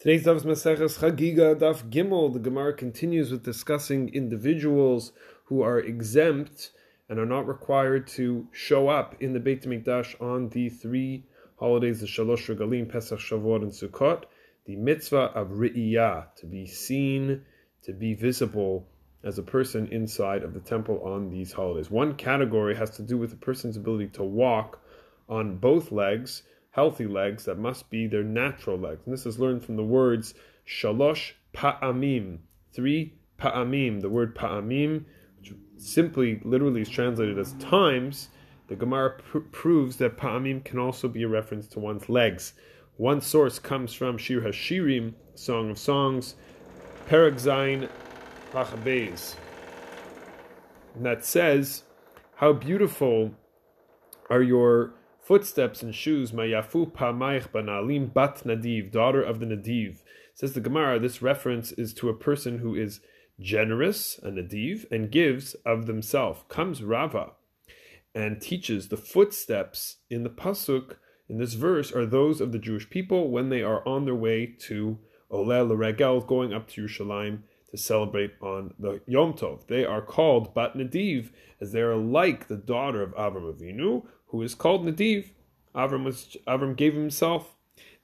Today's Daf Maseches Chagiga Daf Gimel. The Gemara continues with discussing individuals who are exempt and are not required to show up in the Beit Hamikdash on the three holidays: the Shalosh Regalim, Pesach, Shavuot, and Sukkot. The mitzvah of Ri'iyah, to be seen, to be visible as a person inside of the temple on these holidays. One category has to do with a person's ability to walk on both legs healthy legs that must be their natural legs. And this is learned from the words shalosh pa'amim, three pa'amim. The word pa'amim, which simply literally is translated as times, the Gemara pr- proves that pa'amim can also be a reference to one's legs. One source comes from Shir HaShirim, Song of Songs, Perek Zayin that says, How beautiful are your footsteps and shoes, Mayafu Pamaich Banalim Bat Nadiv, daughter of the Nadiv. Says the Gemara, this reference is to a person who is generous, a Nadiv, and gives of themselves. Comes Rava and teaches the footsteps in the Pasuk, in this verse, are those of the Jewish people when they are on their way to Olel Regel, going up to Yerushalayim to celebrate on the Yom Tov. They are called Bat Nadiv, as they are like the daughter of Avram Avinu, who is called Nadiv. Avram, was, Avram gave himself.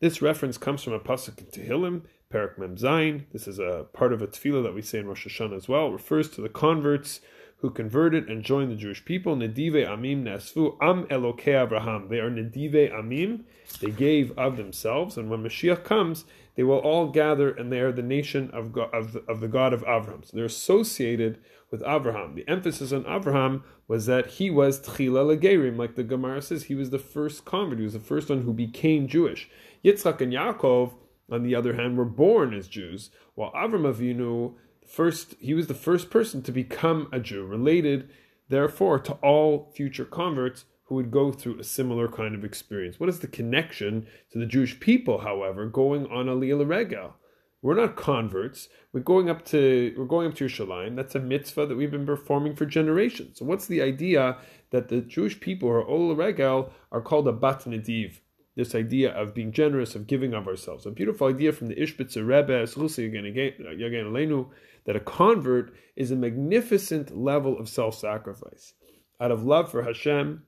This reference comes from a pasuk in Tehillim, Perek Mem Zayin. This is a part of a tefillah that we say in Rosh Hashanah as well. It refers to the converts who converted and joined the Jewish people. Nedive Amim Nasfu Am Elokei Abraham. They are Nedive Amim. They gave of themselves, and when Mashiach comes, they will all gather, and they are the nation of God, of, the, of the God of Abraham. So they're associated with Avraham. The emphasis on Avraham was that he was Tchila Legerim, like the Gemara says, he was the first convert. He was the first one who became Jewish. Yitzchak and Yaakov, on the other hand, were born as Jews, while Avram Avinu first he was the first person to become a Jew, related therefore to all future converts who would go through a similar kind of experience. What is the connection to the Jewish people, however, going on Aliyah Regel? We're not converts. We're going up to we're going up to Yerushalayim. That's a mitzvah that we've been performing for generations. So what's the idea that the Jewish people or Ol Regel are called a bat nediv? This idea of being generous, of giving of ourselves. A beautiful idea from the Ishbitzer Rebbe, Again, again, again, again, again, that a convert is a magnificent level of self-sacrifice out of love for Hashem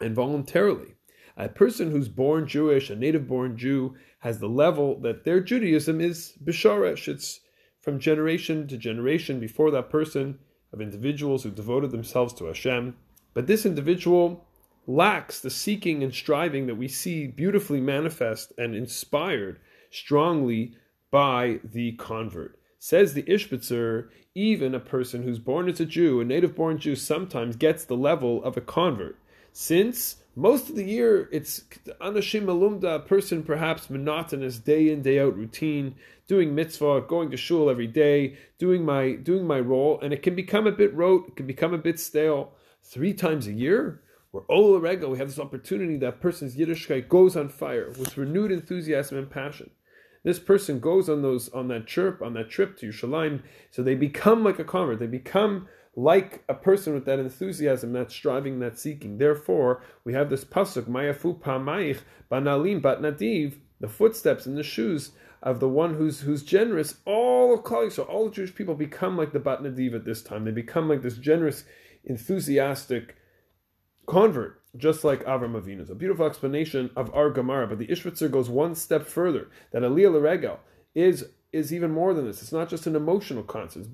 and voluntarily. A person who's born Jewish, a native born Jew, has the level that their Judaism is bisharesh. It's from generation to generation before that person of individuals who devoted themselves to Hashem. But this individual lacks the seeking and striving that we see beautifully manifest and inspired strongly by the convert. Says the Ishbitzer, even a person who's born as a Jew, a native born Jew, sometimes gets the level of a convert. Since most of the year it's anashim alumda, a person perhaps monotonous day in day out routine, doing mitzvah, going to shul every day, doing my doing my role, and it can become a bit rote, it can become a bit stale. Three times a year, where Ola Rega, we have this opportunity that person's Yiddishkeit goes on fire with renewed enthusiasm and passion. This person goes on those on that chirp, on that trip to Yerushalayim, so they become like a convert. They become like a person with that enthusiasm, that striving, that seeking. Therefore, we have this pasuk, Mayafu Pamaich, Banalim Bat Nadiv, the footsteps and the shoes of the one who's who's generous. All of Klal so all the Jewish people become like the Bat Nadiv at this time. They become like this generous, enthusiastic convert, just like Avram Avinu. It's a beautiful explanation of our Gemara, but the Ishbitzer goes one step further, that Aliyah Leregel is is even more than this. It's not just an emotional concept.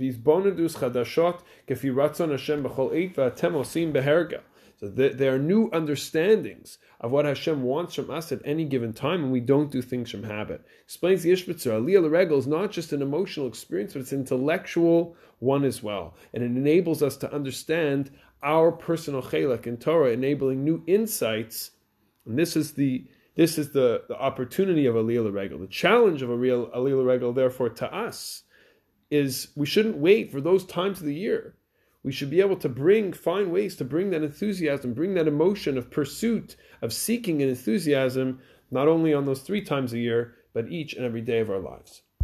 So there are new understandings of what Hashem wants from us at any given time, and we don't do things from habit. Explains the Ishbitzer, Aliyah L'Regel is not just an emotional experience, but it's an intellectual one as well. And it enables us to understand our personal chelek in Torah, enabling new insights. And this is the this is the, the opportunity of Aliyah Regel. The challenge of a real Aliyah Regel, therefore, to us is we shouldn't wait for those times of the year. We should be able to bring, find ways to bring that enthusiasm, bring that emotion of pursuit, of seeking and enthusiasm, not only on those three times a year, but each and every day of our lives.